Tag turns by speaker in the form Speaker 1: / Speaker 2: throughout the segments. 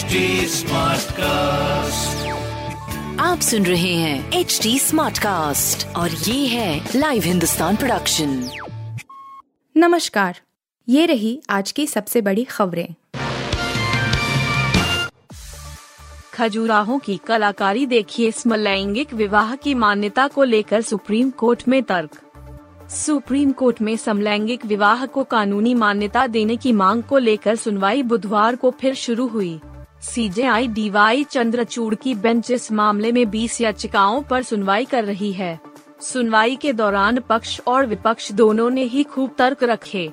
Speaker 1: HD cast
Speaker 2: आप सुन रहे हैं एच डी स्मार्ट कास्ट और ये है लाइव हिंदुस्तान प्रोडक्शन
Speaker 3: नमस्कार ये रही आज की सबसे बड़ी खबरें।
Speaker 4: खजुराहों की कलाकारी देखिए समलैंगिक विवाह की मान्यता को लेकर सुप्रीम कोर्ट में तर्क। सुप्रीम कोर्ट में समलैंगिक विवाह को कानूनी मान्यता देने की मांग को लेकर सुनवाई बुधवार को फिर शुरू हुई। सीजेआई डीवाई चंद्रचूड़ की बेंच इस मामले में 20 याचिकाओं पर सुनवाई कर रही है। सुनवाई के दौरान पक्ष और विपक्ष दोनों ने ही खूब तर्क रखे।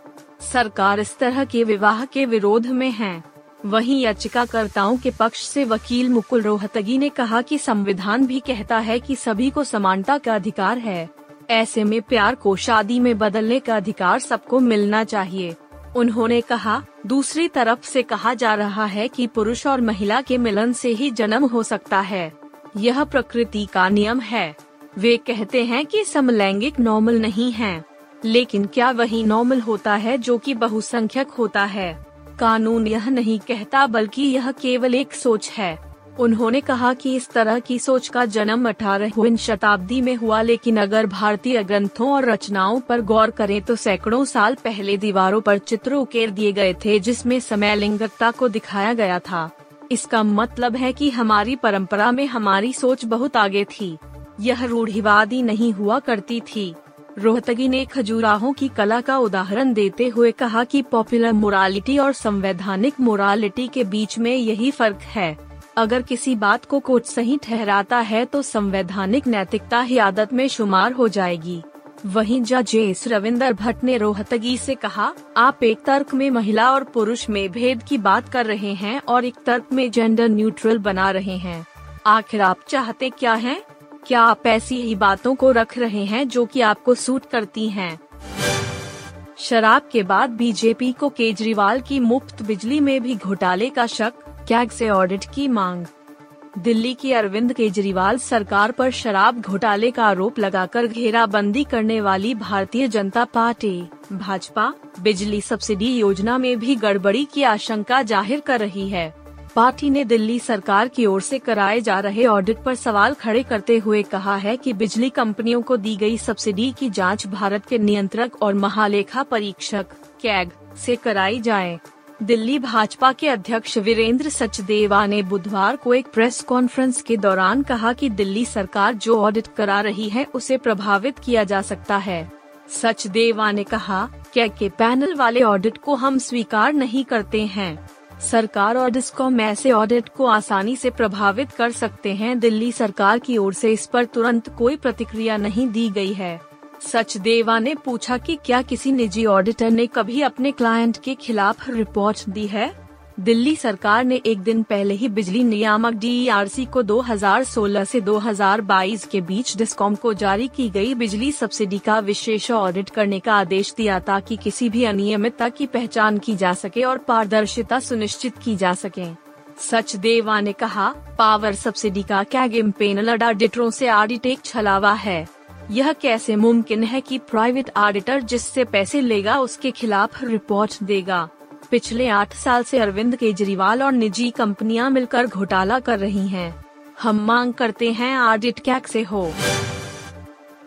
Speaker 4: सरकार इस तरह के विवाह के विरोध में है। वहीं याचिकाकर्ताओं के पक्ष से वकील मुकुल रोहतगी ने कहा कि संविधान भी कहता है कि सभी को समानता का अधिकार है। ऐसे में प्यार को शादी में बदलने का अधिकार सबको मिलना चाहिए। उन्होंने कहा, दूसरी तरफ़ से कहा जा रहा है कि पुरुष और महिला के मिलन से ही जन्म हो सकता है। यह प्रकृति का नियम है। वे कहते हैं कि समलैंगिक नॉर्मल नहीं है। लेकिन क्या वही नॉर्मल होता है जो कि बहुसंख्यक होता है? कानून यह नहीं कहता बल्कि यह केवल एक सोच है। उन्होंने कहा कि इस तरह की सोच का जन्म अठारहवीं शताब्दी में हुआ, लेकिन अगर भारतीय ग्रंथों और रचनाओं पर गौर करें तो सैकड़ों साल पहले दीवारों पर चित्र उकेर दिए गए थे, जिसमें समय लिंगकता को दिखाया गया था। इसका मतलब है कि हमारी परंपरा में हमारी सोच बहुत आगे थी। यह रूढ़िवादी नहीं हुआ करती थी। रोहतगी ने खजुराहों की कला का उदाहरण देते हुए कहा कि पॉपुलर मोरालिटी और संवैधानिक मोरालिटी के बीच में यही फ़र्क है। अगर किसी बात को कोर्ट सही ठहराता है तो संवैधानिक नैतिकता ही आदत में शुमार हो जाएगी वहीं जजेस रविंदर भट्ट ने रोहतगी से कहा, आप एक तर्क में महिला और पुरुष में भेद की बात कर रहे हैं और एक तर्क में जेंडर न्यूट्रल बना रहे हैं आखिर आप चाहते क्या हैं? क्या आप ऐसी ही बातों को रख रहे हैं जो कि आपको सूट करती हैं? शराब के बाद बीजेपी को केजरीवाल की मुफ़्त बिजली में भी घोटाले का शक कैग से ऑडिट की मांग। दिल्ली की अरविंद केजरीवाल सरकार पर शराब घोटाले का आरोप लगाकर घेराबंदी करने वाली भारतीय जनता पार्टी। भाजपा, बिजली सब्सिडी योजना में भी गड़बड़ी की आशंका ज़ाहिर कर रही है। पार्टी ने दिल्ली सरकार की ओर से कराए जा रहे ऑडिट पर सवाल खड़े करते हुए कहा है कि बिजली कंपनियों को दी गई सब्सिडी की जाँच भारत के नियंत्रक और महालेखा परीक्षक कैग से कराई जाए। दिल्ली भाजपा के अध्यक्ष वीरेंद्र सचदेवा ने बुधवार को एक प्रेस कॉन्फ्रेंस के दौरान कहा कि दिल्ली सरकार जो ऑडिट करा रही है, उसे प्रभावित किया जा सकता है। सचदेवा ने कहा क्या के पैनल वाले ऑडिट को हम स्वीकार नहीं करते हैं। सरकार और डिस्कॉम ऐसे ऑडिट को आसानी से प्रभावित कर सकते हैं। दिल्ली सरकार की ओर से इस पर तुरंत कोई प्रतिक्रिया नहीं दी गई है। सचदेवा ने पूछा कि क्या किसी निजी ऑडिटर ने कभी अपने क्लाइंट के खिलाफ रिपोर्ट दी है? दिल्ली सरकार ने एक दिन पहले ही बिजली नियामक डी को 2016 से 2022 के बीच डिस्कॉम को जारी की गई बिजली सब्सिडी का विशेष ऑडिट करने का आदेश दिया ताकि किसी भी अनियमितता की पहचान की जा सके और पारदर्शिता सुनिश्चित की जा सके। सचदेवा ने कहा, पावर सब्सिडी का कैग पेनल ऑडिटरों से ऑडिट एक छलावा है। यह कैसे मुमकिन है कि प्राइवेट ऑडिटर जिससे पैसे लेगा उसके खिलाफ रिपोर्ट देगा? पिछले आठ साल से अरविंद केजरीवाल और निजी कंपनियाँ मिलकर घोटाला कर रही हैं। हम मांग करते हैं ऑडिट कैक से हो।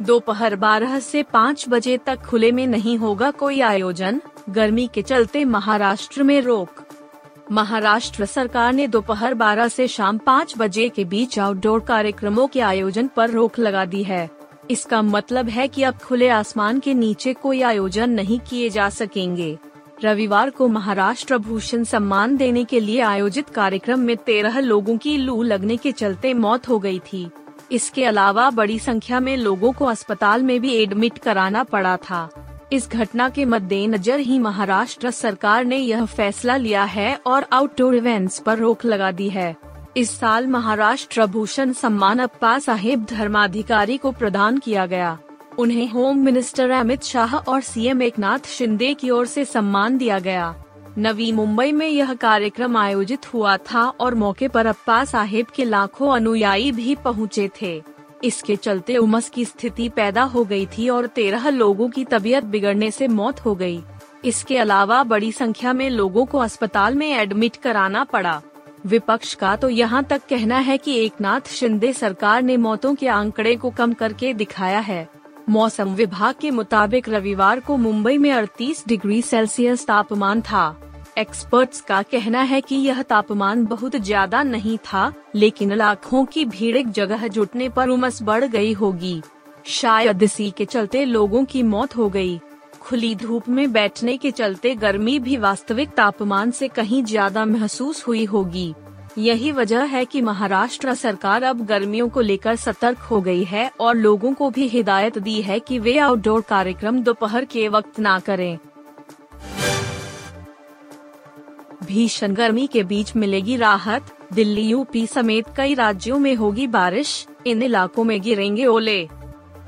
Speaker 4: दोपहर बारह से पाँच बजे तक खुले में नहीं होगा कोई आयोजन। गर्मी के चलते महाराष्ट्र में रोक। महाराष्ट्र सरकार ने दोपहर 12 से शाम 5 बजे के बीच आउटडोर कार्यक्रमों के आयोजन पर रोक लगा दी है। इसका मतलब है कि अब खुले आसमान के नीचे कोई आयोजन नहीं किए जा सकेंगे। रविवार को महाराष्ट्र भूषण सम्मान देने के लिए आयोजित कार्यक्रम में तेरह लोगों की लू लगने के चलते मौत हो गई थी। इसके अलावा बड़ी संख्या में लोगों को अस्पताल में भी एडमिट कराना पड़ा था। इस घटना के मद्देनजर ही महाराष्ट्र सरकार ने यह फैसला लिया है और आउटडोर इवेंट्स पर रोक लगा दी है। इस साल महाराष्ट्र भूषण सम्मान अप्पा साहेब धर्माधिकारी को प्रदान किया गया। उन्हें होम मिनिस्टर अमित शाह और सीएम एकनाथ शिंदे की ओर से सम्मान दिया गया। नवी मुंबई में यह कार्यक्रम आयोजित हुआ था और मौके पर अप्पा साहेब के लाखों अनुयायी भी पहुँचे थे। इसके चलते उमस की स्थिति पैदा हो गई थी और तेरह लोगों की तबीयत बिगड़ने से मौत हो गई। इसके अलावा बड़ी संख्या में लोगों को अस्पताल में एडमिट कराना पड़ा। विपक्ष का तो यहाँ तक कहना है कि एकनाथ शिंदे सरकार ने मौतों के आंकड़े को कम करके दिखाया है। मौसम विभाग के मुताबिक रविवार को मुंबई में 38 डिग्री सेल्सियस तापमान था। एक्सपर्ट्स का कहना है कि यह तापमान बहुत ज़्यादा नहीं था, लेकिन लाखों की भीड़ एक जगह जुटने पर उमस बढ़ गई होगी। शायद इसी के चलते लोगों की मौत हो गई। खुली धूप में बैठने के चलते गर्मी भी वास्तविक तापमान से कहीं ज़्यादा महसूस हुई होगी। यही वजह है कि महाराष्ट्र सरकार अब गर्मियों को लेकर सतर्क हो गई है और लोगों को भी हिदायत दी है कि वे आउटडोर कार्यक्रम दोपहर के वक्त ना करें। भीषण गर्मी के बीच मिलेगी राहत। दिल्ली, यूपी समेत कई राज्यों में होगी बारिश। इन इलाकों में गिरेंगे ओले।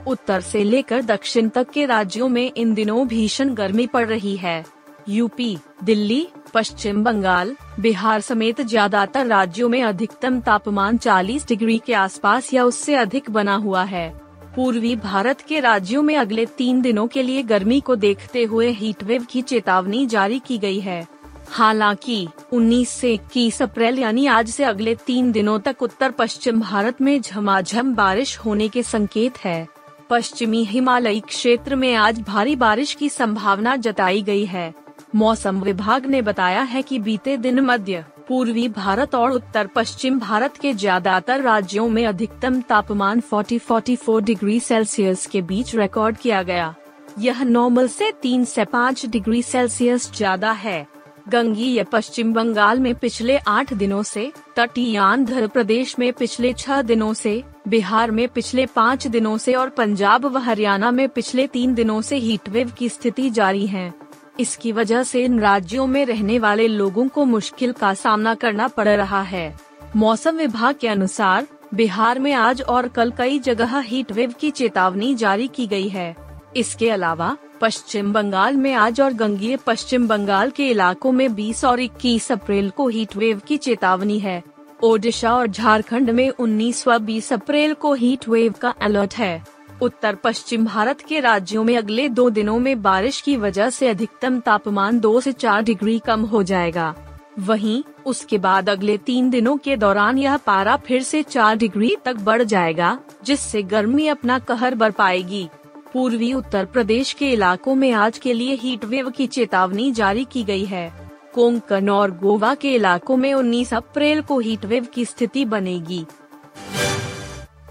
Speaker 4: उत्तर से लेकर दक्षिण तक के राज्यों में इन दिनों भीषण गर्मी पड़ रही है। यूपी, दिल्ली, पश्चिम बंगाल, बिहार समेत ज़्यादातर राज्यों में अधिकतम तापमान 40 डिग्री के आसपास या उससे अधिक बना हुआ है। पूर्वी भारत के राज्यों में अगले तीन दिनों के लिए गर्मी को देखते हुए हीटवेव की चेतावनी जारी की गई है। हालाँकि 19 से 21 अप्रैल यानी आज से अगले तीन दिनों तक उत्तर पश्चिम भारत में झमाझम बारिश होने के संकेत है। पश्चिमी हिमालयी क्षेत्र में आज भारी बारिश की संभावना जताई गई है। मौसम विभाग ने बताया है कि बीते दिन मध्य, पूर्वी भारत और उत्तर पश्चिम भारत के ज़्यादातर राज्यों में अधिकतम तापमान 40-44 डिग्री सेल्सियस के बीच रिकॉर्ड किया गया। यह नॉर्मल से तीन से पाँच डिग्री सेल्सियस ज़्यादा है। गंगीय पश्चिम बंगाल में पिछले आठ दिनों से तटीय आंध्र प्रदेश में पिछले छह दिनों से, बिहार में पिछले पाँच दिनों से और पंजाब व हरियाणा में पिछले तीन दिनों से हीटवेव की स्थिति जारी है। इसकी वजह से इन राज्यों में रहने वाले लोगों को मुश्किल का सामना करना पड़ रहा है। मौसम विभाग के अनुसार, बिहार में आज और कल कई जगह हीट वेव की चेतावनी जारी की गई है। इसके अलावा पश्चिम बंगाल में आज और गंगीय पश्चिम बंगाल के इलाकों में 20 और 21 अप्रैल को हीट वेव की चेतावनी है। ओडिशा और झारखंड में 19 व 20 अप्रैल को हीट वेव का अलर्ट है। उत्तर पश्चिम भारत के राज्यों में अगले दो दिनों में बारिश की वजह से अधिकतम तापमान दो से चार डिग्री कम हो जाएगा। वहीं, उसके बाद अगले तीन दिनों के दौरान यह पारा फिर से चार डिग्री तक बढ़ जाएगा, जिससे गर्मी अपना कहर बरपाएगी पूर्वी उत्तर प्रदेश के इलाकों में आज के लिए हीट वेव की चेतावनी जारी की गई है। कोंकण और गोवा के इलाकों में 19 अप्रैल को हीट वेव की स्थिति बनेगी।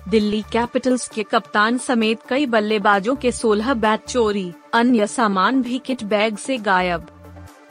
Speaker 4: दिल्ली कैपिटल्स के कप्तान समेत कई बल्लेबाजों के 16 बैट चोरी, अन्य सामान भी किट बैग से गायब।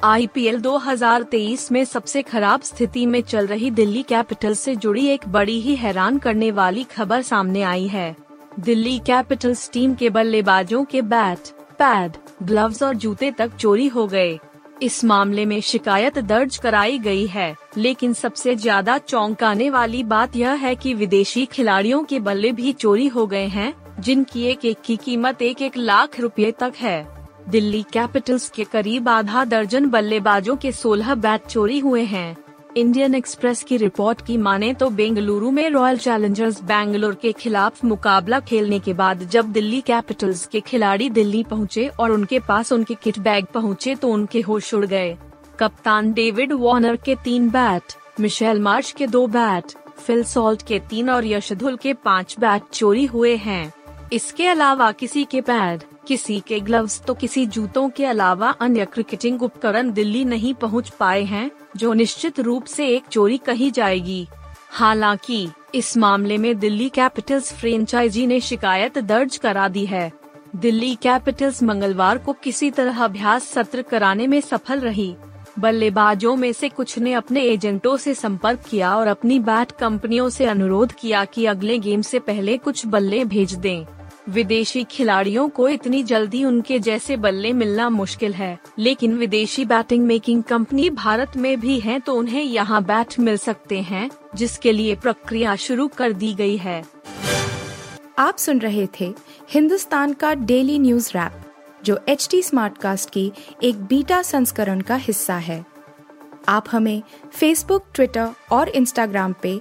Speaker 4: आईपीएल 2023 में सबसे खराब स्थिति में चल रही दिल्ली कैपिटल्स से जुड़ी एक बड़ी ही हैरान करने वाली खबर सामने आई है। दिल्ली कैपिटल्स टीम के बल्लेबाजों के बैट, पैड, ग्लव्स और जूते तक चोरी हो गए। इस मामले में शिकायत दर्ज कराई गई है, लेकिन सबसे ज़्यादा चौंकाने वाली बात यह है कि विदेशी खिलाड़ियों के बल्ले भी चोरी हो गए हैं, जिनकी एक एक की कीमत एक एक लाख रुपए तक है। दिल्ली कैपिटल्स के करीब आधा दर्जन बल्लेबाजों के 16 बैट चोरी हुए हैं। इंडियन एक्सप्रेस की रिपोर्ट की माने तो बेंगलुरु में रॉयल चैलेंजर्स बैंगलोर के खिलाफ मुकाबला खेलने के बाद जब दिल्ली कैपिटल्स के खिलाड़ी दिल्ली पहुँचे और उनके पास उनके किट बैग पहुँचे तो उनके होश उड़ गए। कप्तान डेविड वार्नर के तीन बैट, मिशेल मार्च के दो बैट, फिल सॉल्ट के तीन और यशधुल के पाँच बैट चोरी हुए हैं। इसके अलावा किसी के पैड किसी के ग्लव्स तो किसी जूतों के अलावा अन्य क्रिकेटिंग उपकरण दिल्ली नहीं पहुँच पाए हैं, जो निश्चित रूप से एक चोरी कही जाएगी। हालाँकि, इस मामले में दिल्ली कैपिटल्स फ्रेंचाइजी ने शिकायत दर्ज करा दी है। दिल्ली कैपिटल्स मंगलवार को किसी तरह अभ्यास सत्र कराने में सफल रही। बल्लेबाजों में से कुछ ने अपने एजेंटों से संपर्क किया और अपनी बैट कंपनियों से अनुरोध किया कि अगले गेम से पहले कुछ बल्ले भेज दें। विदेशी खिलाड़ियों को इतनी जल्दी उनके जैसे बल्ले मिलना मुश्किल है, लेकिन विदेशी बैटिंग मेकिंग कंपनी भारत में भी है तो उन्हें यहाँ बैट मिल सकते हैं, जिसके लिए प्रक्रिया शुरू कर दी गई है।
Speaker 3: आप सुन रहे थे हिंदुस्तान का डेली न्यूज़ रैप, जो एच टी स्मार्ट कास्ट की एक बीटा संस्करण का हिस्सा है। आप हमें फेसबुक ट्विटर और इंस्टाग्राम पे